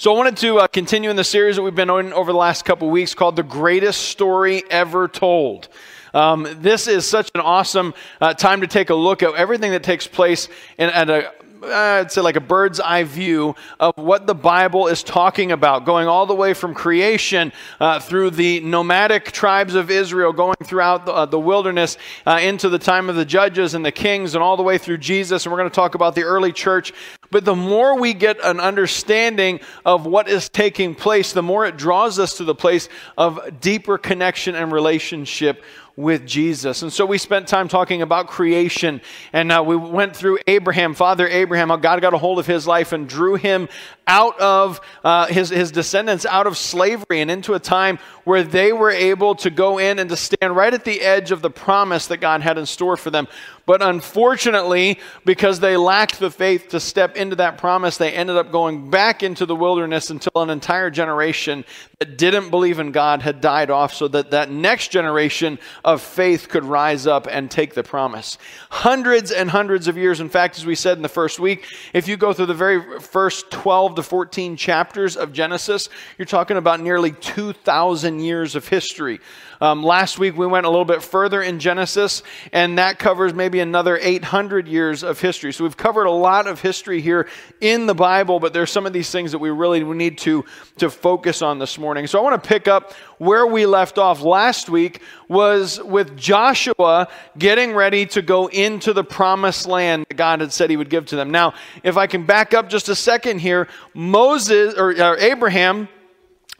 So, I wanted to uh, continue in the series that we've been on over the last couple weeks called The Greatest Story Ever Told. Um, this is such an awesome uh, time to take a look at everything that takes place in, at a uh, I'd say like a bird's eye view of what the Bible is talking about, going all the way from creation uh, through the nomadic tribes of Israel, going throughout the, uh, the wilderness uh, into the time of the judges and the kings, and all the way through Jesus. And we're going to talk about the early church. But the more we get an understanding of what is taking place, the more it draws us to the place of deeper connection and relationship with Jesus. And so we spent time talking about creation, and uh, we went through Abraham, Father Abraham, how God got a hold of his life and drew him out of uh, his, his descendants out of slavery and into a time where they were able to go in and to stand right at the edge of the promise that God had in store for them. But unfortunately, because they lacked the faith to step into that promise, they ended up going back into the wilderness until an entire generation that didn't believe in God had died off so that that next generation of faith could rise up and take the promise. Hundreds and hundreds of years. In fact, as we said in the first week, if you go through the very first 12 to 14 chapters of Genesis, you're talking about nearly 2,000 years of history. Um, last week we went a little bit further in Genesis, and that covers maybe another 800 years of history. So we've covered a lot of history here in the Bible, but there's some of these things that we really need to, to focus on this morning. So I want to pick up where we left off last week was with Joshua getting ready to go into the promised land that God had said he would give to them. Now, if I can back up just a second here, Moses or, or Abraham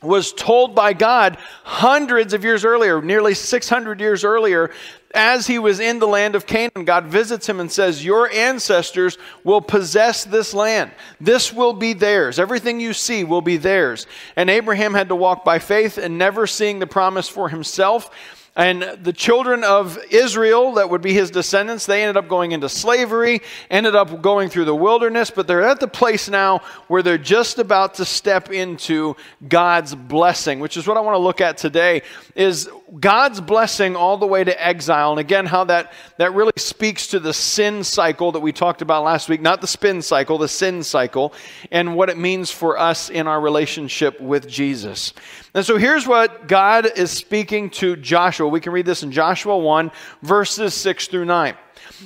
was told by God hundreds of years earlier, nearly 600 years earlier, as he was in the land of Canaan, God visits him and says, Your ancestors will possess this land. This will be theirs. Everything you see will be theirs. And Abraham had to walk by faith and never seeing the promise for himself and the children of Israel, that would be his descendants, they ended up going into slavery, ended up going through the wilderness, but they're at the place now where they're just about to step into God's blessing, which is what I want to look at today, is God's blessing all the way to exile. And again, how that, that really speaks to the sin cycle that we talked about last week, not the spin cycle, the sin cycle, and what it means for us in our relationship with Jesus. And so here's what God is speaking to Joshua. We can read this in Joshua 1, verses 6 through 9.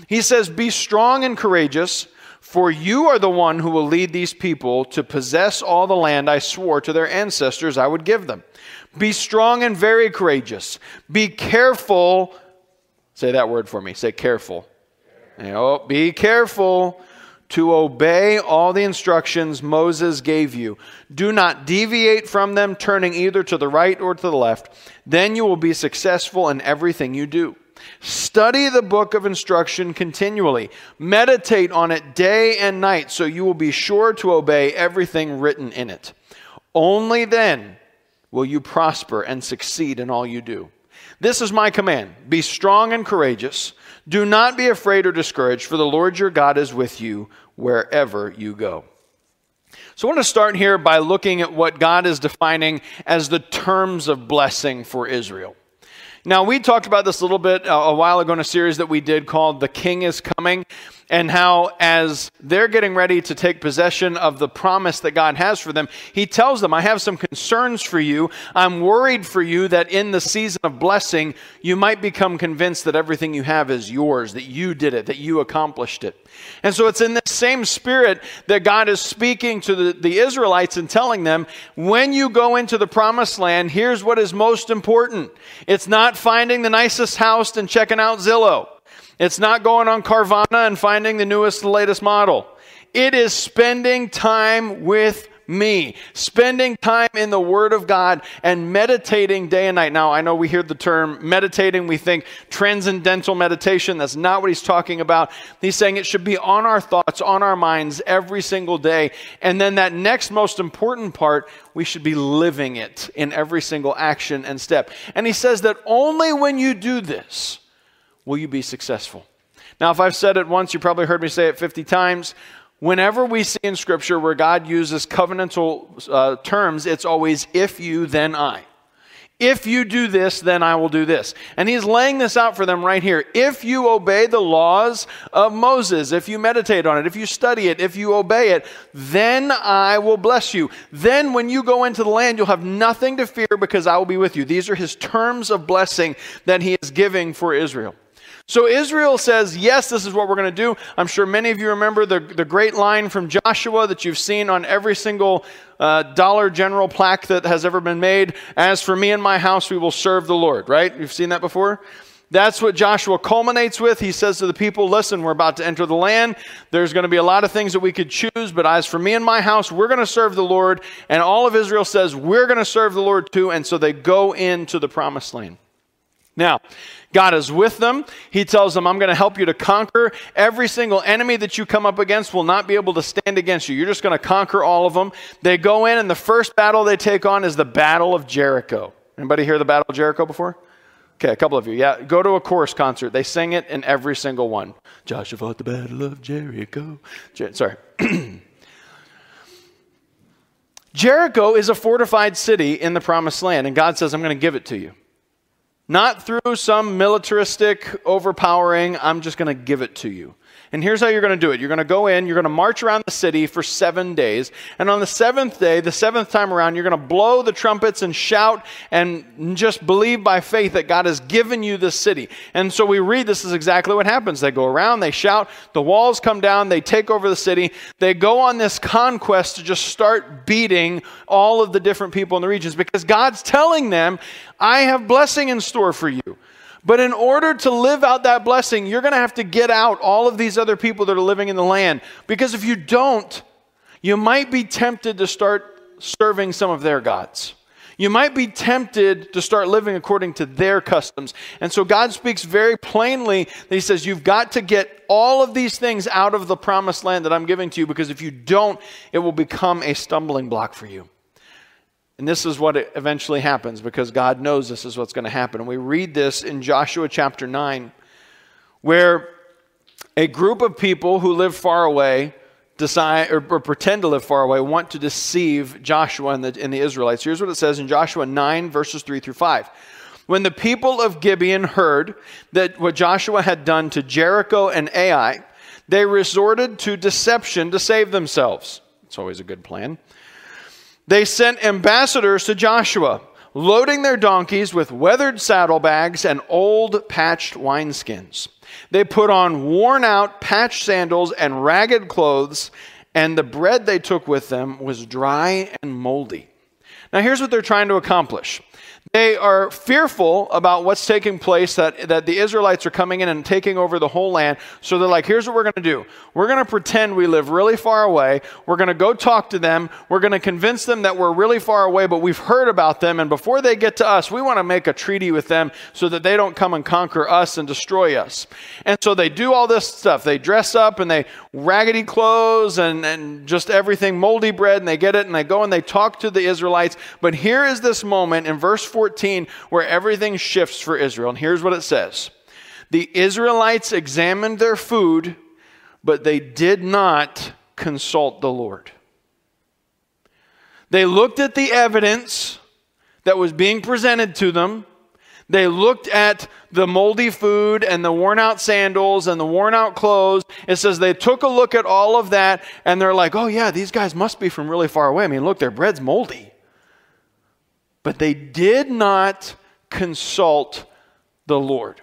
He says, Be strong and courageous, for you are the one who will lead these people to possess all the land I swore to their ancestors I would give them. Be strong and very courageous. Be careful. Say that word for me. Say careful. Oh, be careful to obey all the instructions Moses gave you. Do not deviate from them, turning either to the right or to the left. Then you will be successful in everything you do. Study the book of instruction continually. Meditate on it day and night so you will be sure to obey everything written in it. Only then will you prosper and succeed in all you do. This is my command be strong and courageous. Do not be afraid or discouraged, for the Lord your God is with you wherever you go. So I want to start here by looking at what God is defining as the terms of blessing for Israel. Now, we talked about this a little bit uh, a while ago in a series that we did called The King is Coming, and how, as they're getting ready to take possession of the promise that God has for them, He tells them, I have some concerns for you. I'm worried for you that in the season of blessing, you might become convinced that everything you have is yours, that you did it, that you accomplished it. And so it's in the same spirit that God is speaking to the, the Israelites and telling them, when you go into the promised land, here's what is most important. It's not finding the nicest house and checking out Zillow. It's not going on Carvana and finding the newest, the latest model. It is spending time with me, spending time in the Word of God and meditating day and night. Now, I know we hear the term meditating, we think transcendental meditation. That's not what he's talking about. He's saying it should be on our thoughts, on our minds every single day. And then that next most important part, we should be living it in every single action and step. And he says that only when you do this will you be successful. Now, if I've said it once, you probably heard me say it 50 times. Whenever we see in Scripture where God uses covenantal uh, terms, it's always if you, then I. If you do this, then I will do this. And he's laying this out for them right here. If you obey the laws of Moses, if you meditate on it, if you study it, if you obey it, then I will bless you. Then when you go into the land, you'll have nothing to fear because I will be with you. These are his terms of blessing that he is giving for Israel. So Israel says, Yes, this is what we're going to do. I'm sure many of you remember the, the great line from Joshua that you've seen on every single uh, Dollar General plaque that has ever been made. As for me and my house, we will serve the Lord, right? You've seen that before? That's what Joshua culminates with. He says to the people, Listen, we're about to enter the land. There's going to be a lot of things that we could choose, but as for me and my house, we're going to serve the Lord. And all of Israel says, We're going to serve the Lord too. And so they go into the promised land. Now, God is with them. He tells them, I'm going to help you to conquer. Every single enemy that you come up against will not be able to stand against you. You're just going to conquer all of them. They go in, and the first battle they take on is the Battle of Jericho. Anybody hear the Battle of Jericho before? Okay, a couple of you. Yeah, go to a chorus concert. They sing it in every single one. Joshua fought the Battle of Jericho. Jer- sorry. Jericho is a fortified city in the promised land, and God says, I'm going to give it to you. Not through some militaristic overpowering, I'm just going to give it to you. And here's how you're going to do it. You're going to go in, you're going to march around the city for seven days. And on the seventh day, the seventh time around, you're going to blow the trumpets and shout and just believe by faith that God has given you this city. And so we read this is exactly what happens. They go around, they shout, the walls come down, they take over the city. They go on this conquest to just start beating all of the different people in the regions because God's telling them, I have blessing in store for you. But in order to live out that blessing, you're going to have to get out all of these other people that are living in the land. Because if you don't, you might be tempted to start serving some of their gods. You might be tempted to start living according to their customs. And so God speaks very plainly that He says, You've got to get all of these things out of the promised land that I'm giving to you, because if you don't, it will become a stumbling block for you. And this is what eventually happens because God knows this is what's going to happen. And we read this in Joshua chapter 9, where a group of people who live far away decide or, or pretend to live far away want to deceive Joshua and the, and the Israelites. Here's what it says in Joshua 9, verses 3 through 5. When the people of Gibeon heard that what Joshua had done to Jericho and Ai, they resorted to deception to save themselves. It's always a good plan. They sent ambassadors to Joshua, loading their donkeys with weathered saddlebags and old patched wineskins. They put on worn out patched sandals and ragged clothes, and the bread they took with them was dry and moldy. Now, here's what they're trying to accomplish they are fearful about what's taking place, that, that the Israelites are coming in and taking over the whole land. So they're like, here's what we're going to do. We're going to pretend we live really far away. We're going to go talk to them. We're going to convince them that we're really far away, but we've heard about them. And before they get to us, we want to make a treaty with them so that they don't come and conquer us and destroy us. And so they do all this stuff. They dress up and they raggedy clothes and, and just everything, moldy bread, and they get it and they go and they talk to the Israelites. But here is this moment in verse 4 14 where everything shifts for Israel. And here's what it says The Israelites examined their food, but they did not consult the Lord. They looked at the evidence that was being presented to them. They looked at the moldy food and the worn out sandals and the worn out clothes. It says they took a look at all of that and they're like, oh, yeah, these guys must be from really far away. I mean, look, their bread's moldy. But they did not consult the Lord.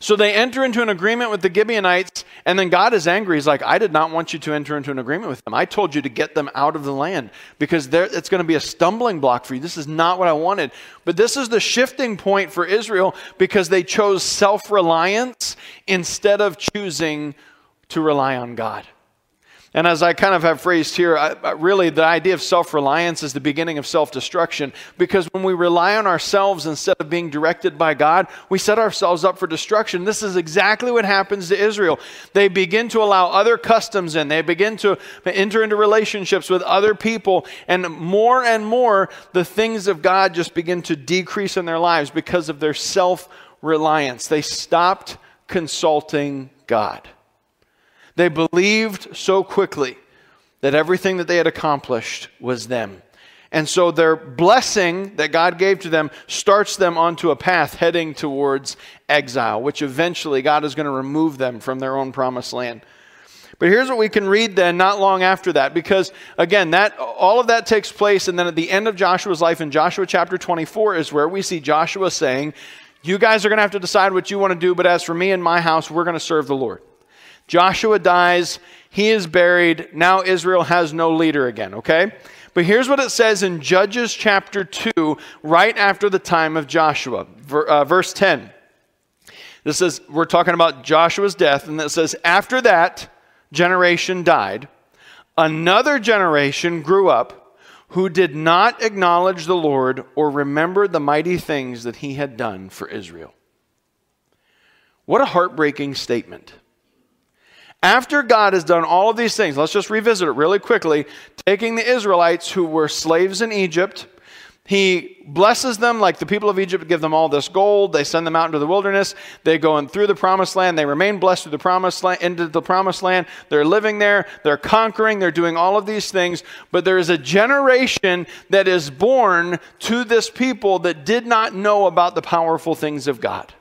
So they enter into an agreement with the Gibeonites, and then God is angry. He's like, I did not want you to enter into an agreement with them. I told you to get them out of the land because it's going to be a stumbling block for you. This is not what I wanted. But this is the shifting point for Israel because they chose self reliance instead of choosing to rely on God. And as I kind of have phrased here, I, really the idea of self reliance is the beginning of self destruction because when we rely on ourselves instead of being directed by God, we set ourselves up for destruction. This is exactly what happens to Israel. They begin to allow other customs in, they begin to enter into relationships with other people, and more and more the things of God just begin to decrease in their lives because of their self reliance. They stopped consulting God. They believed so quickly that everything that they had accomplished was them. And so their blessing that God gave to them starts them onto a path heading towards exile, which eventually God is going to remove them from their own promised land. But here's what we can read then not long after that because again that all of that takes place and then at the end of Joshua's life in Joshua chapter 24 is where we see Joshua saying, "You guys are going to have to decide what you want to do, but as for me and my house, we're going to serve the Lord." Joshua dies, he is buried, now Israel has no leader again, okay? But here's what it says in Judges chapter 2 right after the time of Joshua, uh, verse 10. This is we're talking about Joshua's death and it says after that generation died, another generation grew up who did not acknowledge the Lord or remember the mighty things that he had done for Israel. What a heartbreaking statement. After God has done all of these things, let's just revisit it really quickly, taking the Israelites who were slaves in Egypt he blesses them like the people of Egypt give them all this gold. They send them out into the wilderness. They go in through the promised land. They remain blessed through the promised land, into the promised land. They're living there. They're conquering. They're doing all of these things. But there is a generation that is born to this people that did not know about the powerful things of God.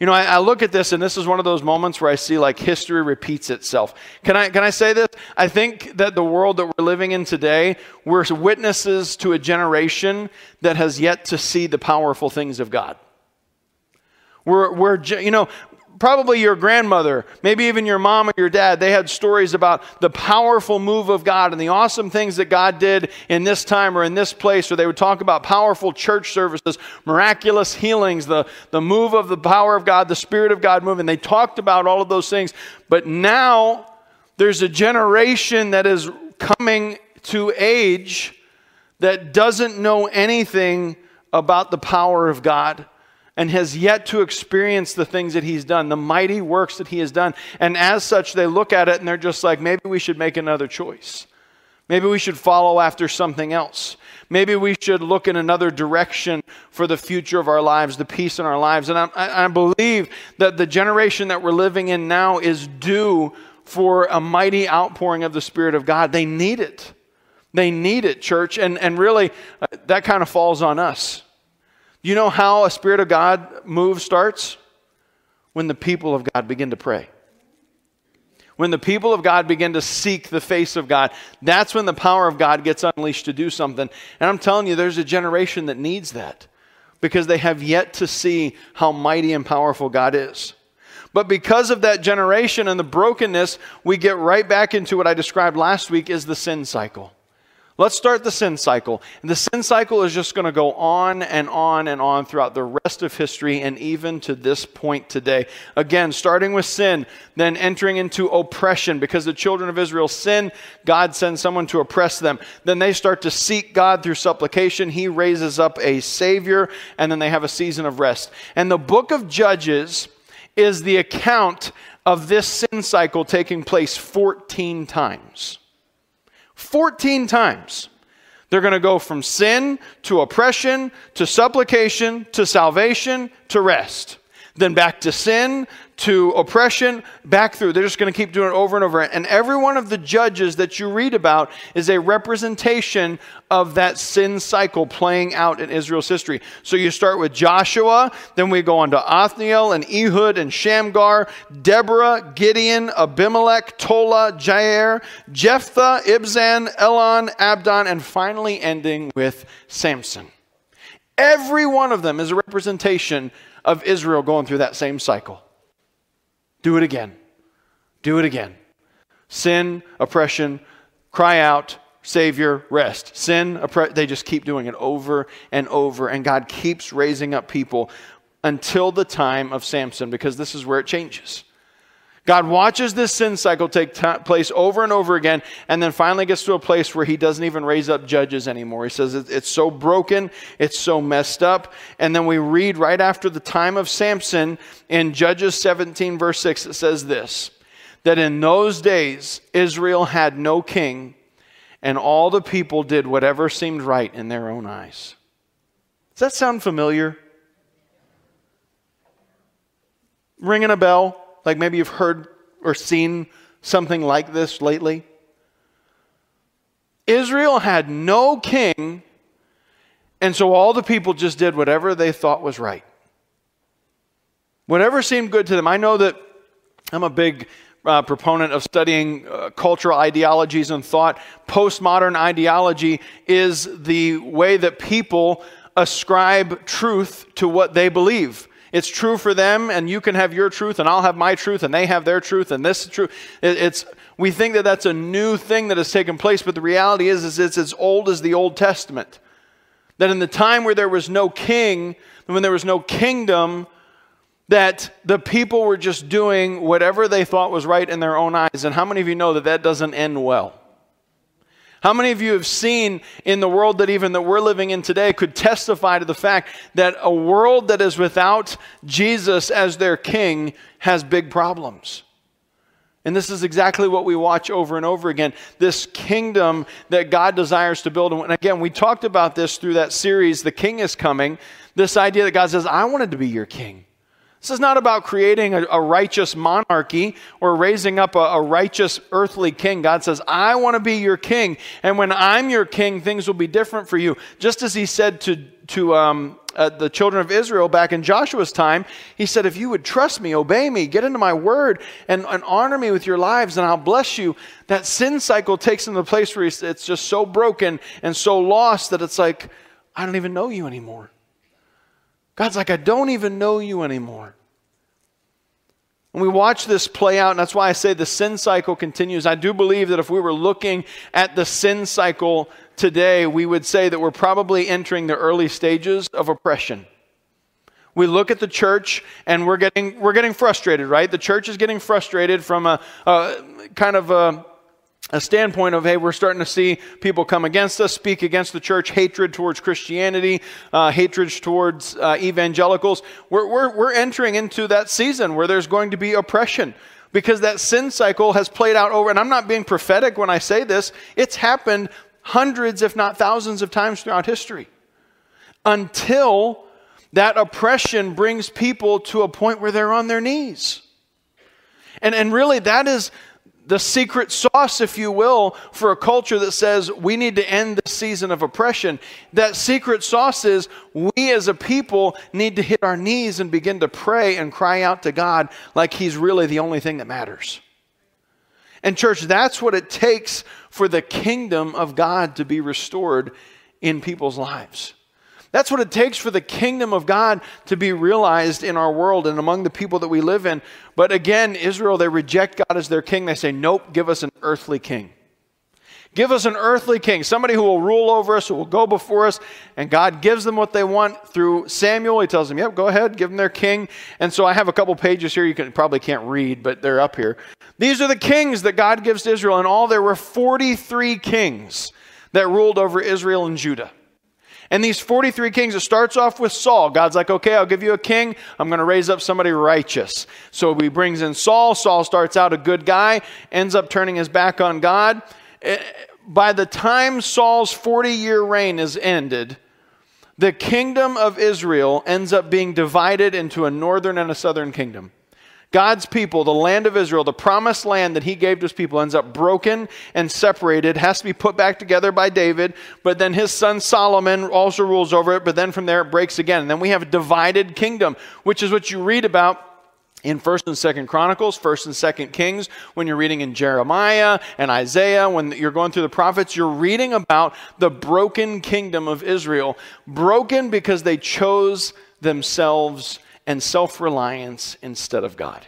You know, I, I, look at this, and this is one of those moments where I see like history repeats itself. Can I, can I say this? I think that the world that we're living in today, we're witnesses to a generation that has yet to see the powerful things of God. We're, we're, you know, probably your grandmother, maybe even your mom or your dad, they had stories about the powerful move of God and the awesome things that God did in this time or in this place, or they would talk about powerful church services, miraculous healings, the, the move of the power of God, the Spirit of God moving. They talked about all of those things. But now there's a generation that is coming to age that doesn't know anything about the power of God and has yet to experience the things that he's done, the mighty works that he has done. And as such, they look at it and they're just like, maybe we should make another choice. Maybe we should follow after something else. Maybe we should look in another direction for the future of our lives, the peace in our lives. And I, I, believe that the generation that we're living in now is due for a mighty outpouring of the Spirit of God. They need it. They need it, church. And, and really, uh, that kind of falls on us. You know how a Spirit of God move starts? When the people of God begin to pray. When the people of God begin to seek the face of God, that's when the power of God gets unleashed to do something. And I'm telling you, there's a generation that needs that because they have yet to see how mighty and powerful God is. But because of that generation and the brokenness, we get right back into what I described last week is the sin cycle. Let's start the sin cycle. And the sin cycle is just going to go on and on and on throughout the rest of history and even to this point today. Again, starting with sin, then entering into oppression because the children of Israel sin, God sends someone to oppress them. Then they start to seek God through supplication. He raises up a Savior, and then they have a season of rest. And the book of Judges is the account of this sin cycle taking place 14 times. 14 times. They're going to go from sin to oppression to supplication to salvation to rest. Then back to sin to oppression, back through. They're just going to keep doing it over and over. And every one of the judges that you read about is a representation of that sin cycle playing out in Israel's history. So you start with Joshua, then we go on to Othniel and Ehud and Shamgar, Deborah, Gideon, Abimelech, Tola, Jair, Jephthah, Ibzan, Elon, Abdon, and finally ending with Samson. Every one of them is a representation of Israel going through that same cycle. Do it again. Do it again. Sin, oppression, cry out, Savior, rest. Sin, oppre- they just keep doing it over and over, and God keeps raising up people until the time of Samson because this is where it changes. God watches this sin cycle take t- place over and over again, and then finally gets to a place where he doesn't even raise up judges anymore. He says it's so broken, it's so messed up. And then we read right after the time of Samson in Judges 17, verse 6, it says this that in those days Israel had no king, and all the people did whatever seemed right in their own eyes. Does that sound familiar? Ringing a bell? Like maybe you've heard or seen something like this lately. Israel had no king, and so all the people just did whatever they thought was right. Whatever seemed good to them. I know that I'm a big uh, proponent of studying uh, cultural ideologies and thought. Postmodern ideology is the way that people ascribe truth to what they believe. It's true for them, and you can have your truth, and I'll have my truth, and they have their truth, and this is true. It's we think that that's a new thing that has taken place, but the reality is, is it's as old as the Old Testament. That in the time where there was no king, when there was no kingdom, that the people were just doing whatever they thought was right in their own eyes. And how many of you know that that doesn't end well? How many of you have seen in the world that even that we're living in today could testify to the fact that a world that is without Jesus as their king has big problems? And this is exactly what we watch over and over again this kingdom that God desires to build. And again, we talked about this through that series, The King is Coming. This idea that God says, I wanted to be your king. This is not about creating a, a righteous monarchy or raising up a, a righteous earthly king. God says, I want to be your king. And when I'm your king, things will be different for you. Just as he said to, to um, uh, the children of Israel back in Joshua's time, he said, If you would trust me, obey me, get into my word, and, and honor me with your lives, and I'll bless you. That sin cycle takes him to the place where it's just so broken and so lost that it's like, I don't even know you anymore. God's like, I don't even know you anymore. And we watch this play out, and that's why I say the sin cycle continues. I do believe that if we were looking at the sin cycle today, we would say that we're probably entering the early stages of oppression. We look at the church and we're getting, we're getting frustrated, right? The church is getting frustrated from a, a kind of a a standpoint of, hey, we're starting to see people come against us, speak against the church, hatred towards Christianity, uh, hatred towards uh, evangelicals. We're, we're, we're entering into that season where there's going to be oppression because that sin cycle has played out over. And I'm not being prophetic when I say this, it's happened hundreds, if not thousands, of times throughout history until that oppression brings people to a point where they're on their knees. And, and really, that is the secret sauce, if you will, for a culture that says we need to end this season of oppression. That secret sauce is we as a people need to hit our knees and begin to pray and cry out to God like He's really the only thing that matters. And, church, that's what it takes for the kingdom of God to be restored in people's lives. That's what it takes for the kingdom of God to be realized in our world and among the people that we live in. But again, Israel, they reject God as their king. They say, Nope, give us an earthly king. Give us an earthly king, somebody who will rule over us, who will go before us. And God gives them what they want through Samuel. He tells them, Yep, go ahead, give them their king. And so I have a couple pages here you can, probably can't read, but they're up here. These are the kings that God gives to Israel. and all, there were 43 kings that ruled over Israel and Judah. And these 43 kings, it starts off with Saul. God's like, okay, I'll give you a king. I'm going to raise up somebody righteous. So he brings in Saul. Saul starts out a good guy, ends up turning his back on God. Eh, by the time Saul's 40 year reign is ended, the kingdom of Israel ends up being divided into a northern and a southern kingdom. God's people, the land of Israel, the promised land that he gave to his people, ends up broken and separated, has to be put back together by David, but then his son Solomon also rules over it, but then from there it breaks again. And then we have a divided kingdom, which is what you read about in 1st and 2nd Chronicles, 1st and 2nd Kings, when you're reading in Jeremiah and Isaiah, when you're going through the prophets, you're reading about the broken kingdom of Israel. Broken because they chose themselves and self reliance instead of God.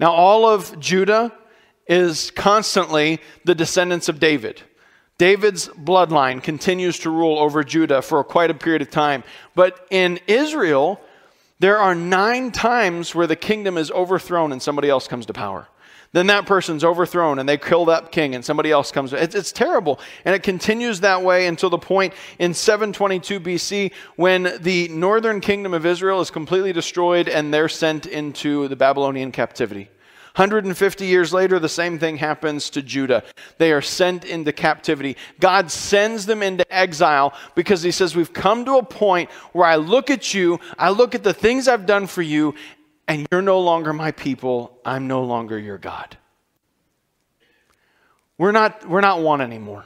Now, all of Judah is constantly the descendants of David. David's bloodline continues to rule over Judah for quite a period of time. But in Israel, there are nine times where the kingdom is overthrown and somebody else comes to power. Then that person's overthrown and they kill that king and somebody else comes. It's, it's terrible. And it continues that way until the point in 722 BC when the northern kingdom of Israel is completely destroyed and they're sent into the Babylonian captivity. 150 years later, the same thing happens to Judah. They are sent into captivity. God sends them into exile because He says, We've come to a point where I look at you, I look at the things I've done for you, and you're no longer my people. I'm no longer your God. We're not, we're not one anymore.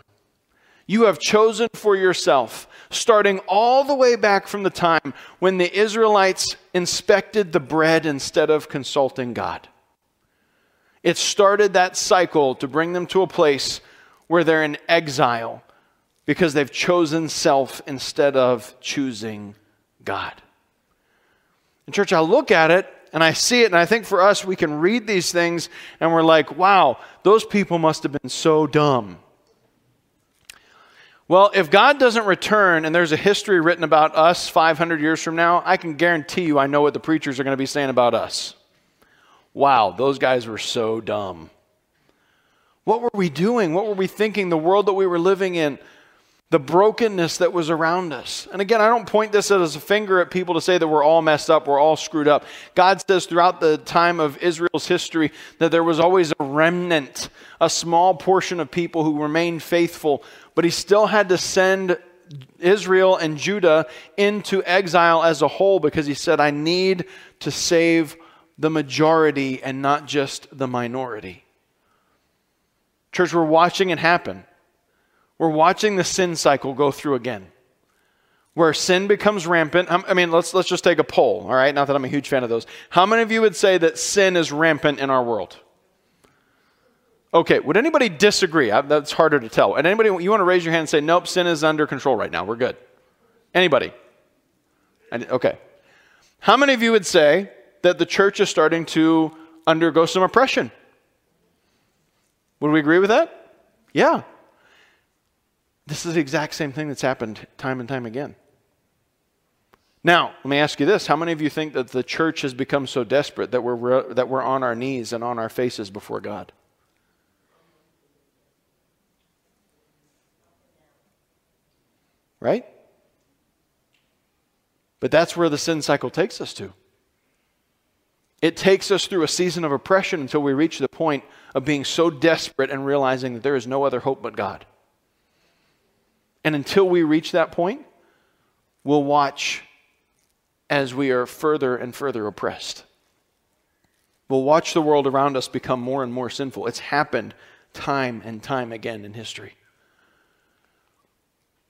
you have chosen for yourself, starting all the way back from the time when the Israelites inspected the bread instead of consulting God. It started that cycle to bring them to a place where they're in exile because they've chosen self instead of choosing God. In church, I look at it and I see it, and I think for us, we can read these things and we're like, wow, those people must have been so dumb. Well, if God doesn't return and there's a history written about us 500 years from now, I can guarantee you I know what the preachers are going to be saying about us. Wow, those guys were so dumb. What were we doing? What were we thinking? The world that we were living in, the brokenness that was around us. And again, I don't point this as a finger at people to say that we're all messed up, we're all screwed up. God says throughout the time of Israel's history that there was always a remnant, a small portion of people who remained faithful but he still had to send Israel and Judah into exile as a whole because he said, I need to save the majority and not just the minority. Church, we're watching it happen. We're watching the sin cycle go through again. Where sin becomes rampant. I mean, let's, let's just take a poll, all right? Not that I'm a huge fan of those. How many of you would say that sin is rampant in our world? Okay, would anybody disagree? I, that's harder to tell. And anybody, you want to raise your hand and say, nope, sin is under control right now. We're good. Anybody? Okay. How many of you would say that the church is starting to undergo some oppression? Would we agree with that? Yeah. This is the exact same thing that's happened time and time again. Now, let me ask you this. How many of you think that the church has become so desperate that we're, that we're on our knees and on our faces before God? Right? But that's where the sin cycle takes us to. It takes us through a season of oppression until we reach the point of being so desperate and realizing that there is no other hope but God. And until we reach that point, we'll watch as we are further and further oppressed. We'll watch the world around us become more and more sinful. It's happened time and time again in history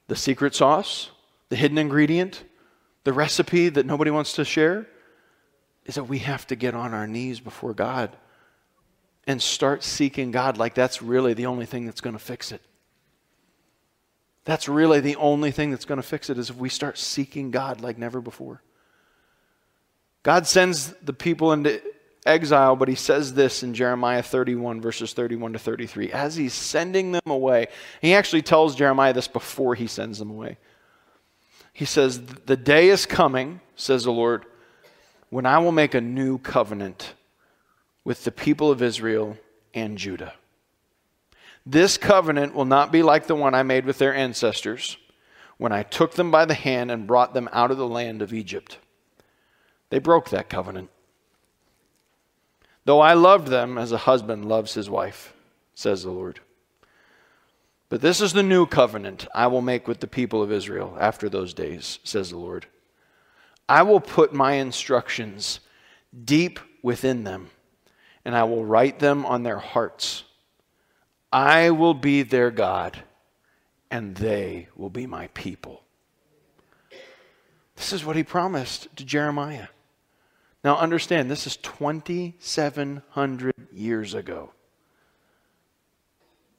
the secret sauce, the hidden ingredient, the recipe that nobody wants to share is that we have to get on our knees before God and start seeking God like that's really the only thing that's going to fix it. That's really the only thing that's going to fix it is if we start seeking God like never before. God sends the people into exile, but he says this in Jeremiah 31, verses 31 to 33. As he's sending them away, he actually tells Jeremiah this before he sends them away. He says, The day is coming, says the Lord, when I will make a new covenant with the people of Israel and Judah. This covenant will not be like the one I made with their ancestors when I took them by the hand and brought them out of the land of Egypt. They broke that covenant though I loved them as a husband loves his wife, says the Lord. But this is the new covenant I will make with the people of Israel after those days, says the Lord. I will put my instructions deep within them, and I will write them on their hearts. I will be their God, and they will be my people. This is what he promised to Jeremiah. Now, understand, this is 2,700 years ago.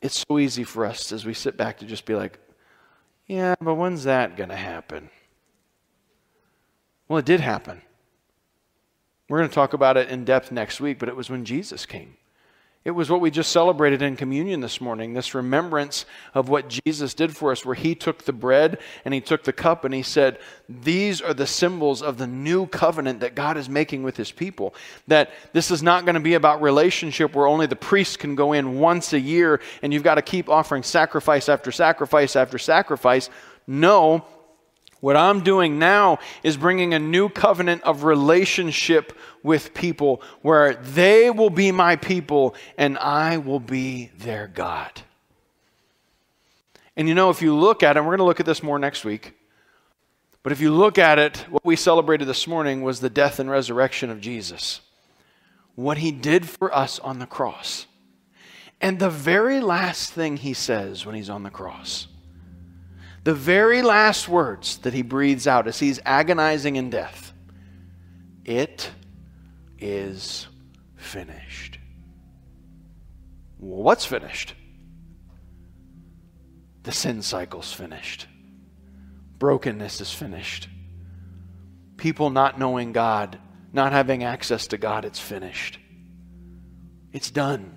It's so easy for us as we sit back to just be like, yeah, but when's that going to happen? Well, it did happen. We're going to talk about it in depth next week, but it was when Jesus came. It was what we just celebrated in communion this morning this remembrance of what Jesus did for us, where he took the bread and he took the cup and he said, These are the symbols of the new covenant that God is making with his people. That this is not going to be about relationship where only the priest can go in once a year and you've got to keep offering sacrifice after sacrifice after sacrifice. No, what I'm doing now is bringing a new covenant of relationship with people where they will be my people and I will be their God. And you know, if you look at it, we're going to look at this more next week, but if you look at it, what we celebrated this morning was the death and resurrection of Jesus. What he did for us on the cross. And the very last thing he says when he's on the cross The very last words that he breathes out as he's agonizing in death it is finished. What's finished? The sin cycle's finished. Brokenness is finished. People not knowing God, not having access to God, it's finished. It's done.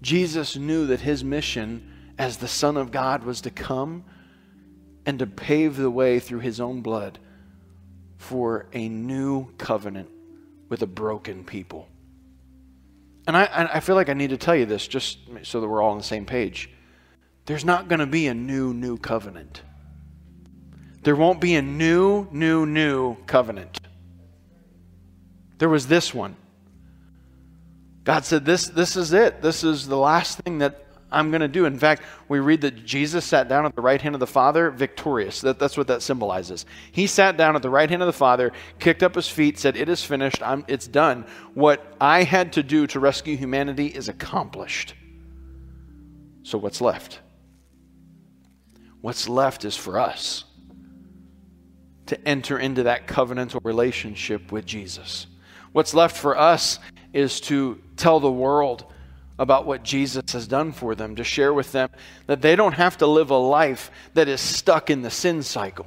Jesus knew that his mission as the Son of God was to come and to pave the way through his own blood for a new covenant with a broken people. And I, I feel like I need to tell you this just so that we're all on the same page. There's not going to be a new, new covenant. There won't be a new, new, new covenant. There was this one. God said, This, this is it. This is the last thing that I'm going to do. In fact, we read that Jesus sat down at the right hand of the Father victorious. That, that's what that symbolizes. He sat down at the right hand of the Father, kicked up his feet, said, It is finished. I'm, it's done. What I had to do to rescue humanity is accomplished. So, what's left? What's left is for us to enter into that covenantal relationship with Jesus. What's left for us is to tell the world about what Jesus has done for them, to share with them that they don't have to live a life that is stuck in the sin cycle.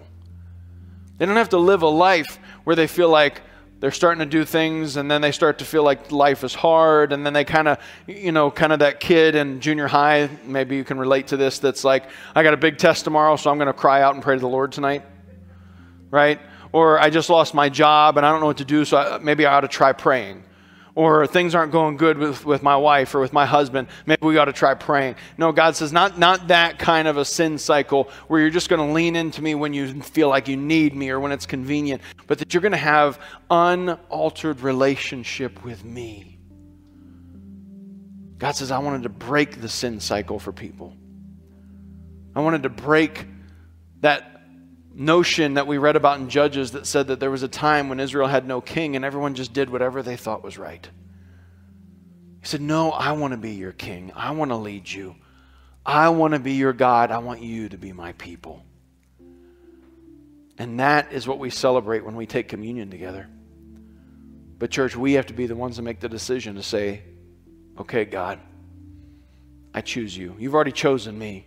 They don't have to live a life where they feel like they're starting to do things and then they start to feel like life is hard and then they kind of you know kind of that kid in junior high maybe you can relate to this that's like i got a big test tomorrow so i'm going to cry out and pray to the lord tonight. Right? Or i just lost my job and i don't know what to do so I, maybe i ought to try praying or things aren't going good with, with my wife or with my husband, maybe we ought to try praying. No, God says, not, not that kind of a sin cycle where you're just going to lean into me when you feel like you need me or when it's convenient, but that you're going to have unaltered relationship with me. God says, I wanted to break the sin cycle for people. I wanted to break that notion that we read about in Judges that said that there was a time when Israel had no king and everyone just did whatever they thought was right. He said, No, I want to be your king. I want to lead you. I want to be your God. I want you to be my people. And that is what we celebrate when we take communion together. But, church, we have to be the ones that make the decision to say, Okay, God, I choose you. You've already chosen me.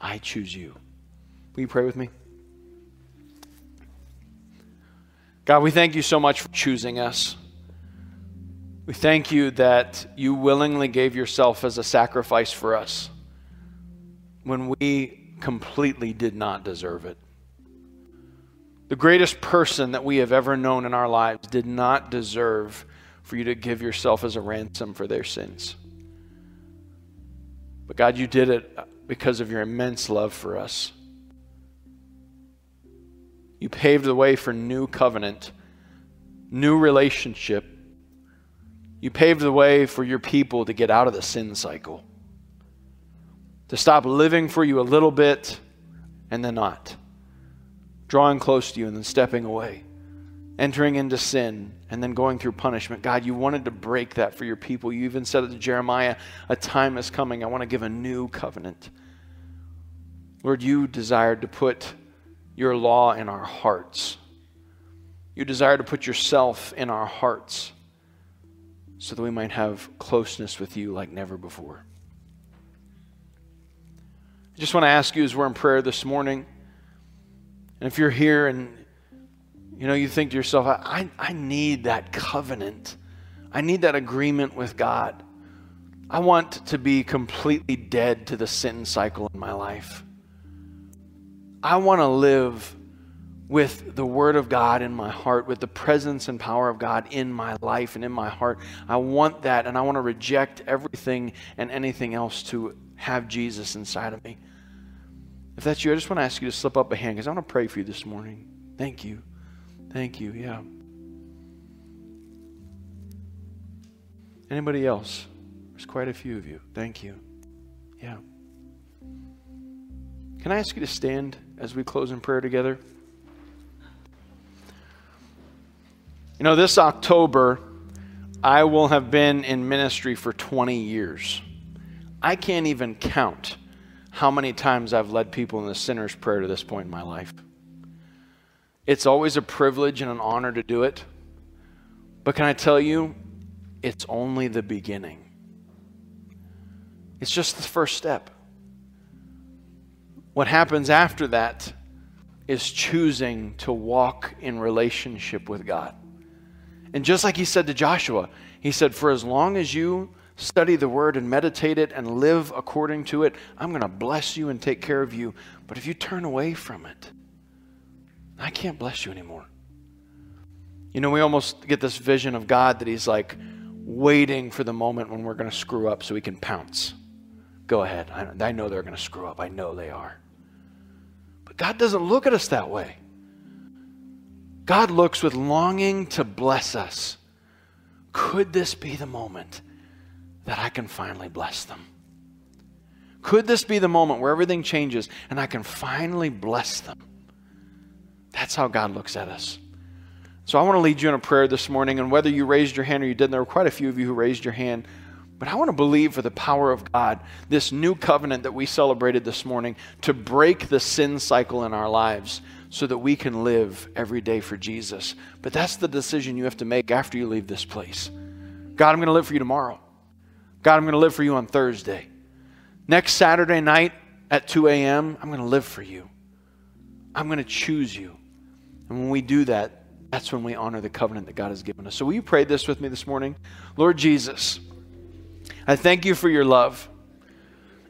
I choose you. Will you pray with me? God, we thank you so much for choosing us. We thank you that you willingly gave yourself as a sacrifice for us when we completely did not deserve it. The greatest person that we have ever known in our lives did not deserve for you to give yourself as a ransom for their sins. But God, you did it because of your immense love for us. You paved the way for new covenant, new relationship. You paved the way for your people to get out of the sin cycle, to stop living for you a little bit and then not, drawing close to you and then stepping away, entering into sin and then going through punishment. God, you wanted to break that for your people. You even said it to Jeremiah a time is coming. I want to give a new covenant. Lord, you desired to put your law in our hearts. You desire to put yourself in our hearts so that we might have closeness with you like never before. I just want to ask you as we're in prayer this morning, and if you're here and you know you think to yourself, I, I I need that covenant. I need that agreement with God. I want to be completely dead to the sin cycle in my life. I want to live with the Word of God in my heart, with the presence and power of God in my life and in my heart. I want that, and I want to reject everything and anything else to have Jesus inside of me. If that's you, I just want to ask you to slip up a hand because I want to pray for you this morning. Thank you. Thank you. Yeah. Anybody else? There's quite a few of you. Thank you. Yeah. Can I ask you to stand as we close in prayer together? You know, this October, I will have been in ministry for 20 years. I can't even count how many times I've led people in the sinner's prayer to this point in my life. It's always a privilege and an honor to do it. But can I tell you, it's only the beginning. It's just the first step. What happens after that is choosing to walk in relationship with God. And just like he said to Joshua, he said, For as long as you study the word and meditate it and live according to it, I'm going to bless you and take care of you. But if you turn away from it, I can't bless you anymore. You know, we almost get this vision of God that He's like waiting for the moment when we're going to screw up so He can pounce. Go ahead. I, know they're going to screw up. I know they are. God doesn't look at us that way. God looks with longing to bless us. Could this be the moment that I can finally bless them? Could this be the moment where everything changes and I can finally bless them? That's how God looks at us. So I want to lead you in a prayer this morning, and whether you raised your hand or you didn't, there were quite a few of you who raised your hand. But I want to believe for the power of God, this new covenant that we celebrated this morning, to break the sin cycle in our lives so that we can live every day for Jesus. But that's the decision you have to make after you leave this place. God, I'm going to live for you tomorrow. God, I'm going to live for you on Thursday. Next Saturday night at 2 a.m., I'm going to live for you. I'm going to choose you. And when we do that, that's when we honor the covenant that God has given us. So, will you pray this with me this morning? Lord Jesus, I thank you for your love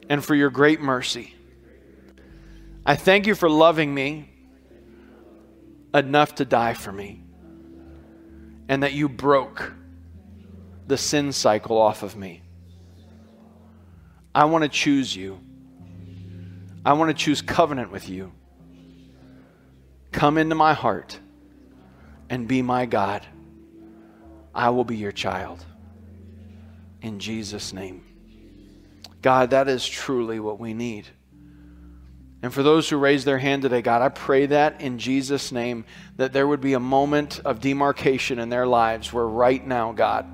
and for your great mercy. I thank you for loving me enough to die for me, and that you broke the sin cycle off of me. I want to choose you. I want to choose covenant with you. Come into my heart and be my God. I will be your child. In Jesus' name. God, that is truly what we need. And for those who raise their hand today, God, I pray that in Jesus' name, that there would be a moment of demarcation in their lives where right now, God,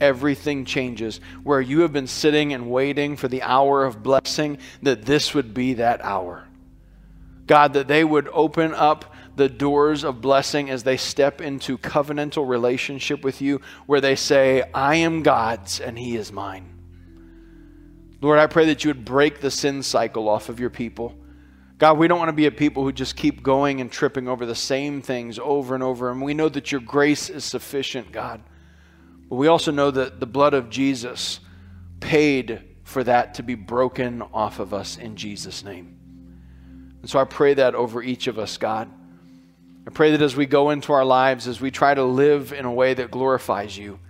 everything changes. Where you have been sitting and waiting for the hour of blessing, that this would be that hour. God, that they would open up the doors of blessing as they step into covenantal relationship with you, where they say, I am God's and He is mine. Lord, I pray that you would break the sin cycle off of your people. God, we don't want to be a people who just keep going and tripping over the same things over and over. And we know that your grace is sufficient, God. But we also know that the blood of Jesus paid for that to be broken off of us in Jesus' name. And so I pray that over each of us, God. I pray that as we go into our lives, as we try to live in a way that glorifies you,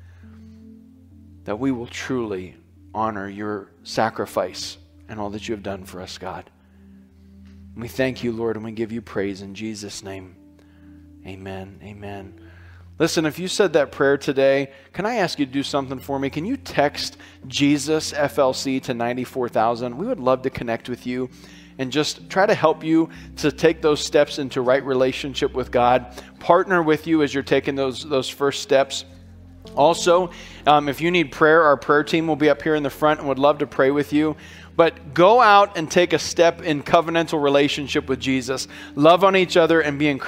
that we will truly honor your sacrifice and all that you have done for us, God. And we thank you, Lord, and we give you praise in Jesus' name. Amen. Amen. Listen, if you said that prayer today, can I ask you to do something for me? Can you text Jesus FLC to 94,000? We would love to connect with you and just try to help you to take those steps into right relationship with God. Partner with you as you're taking those, those first steps. Also, um, if you need prayer, our prayer team will be up here in the front and would love to pray with you. But go out and take a step in covenantal relationship with Jesus. Love on each other and be encouraged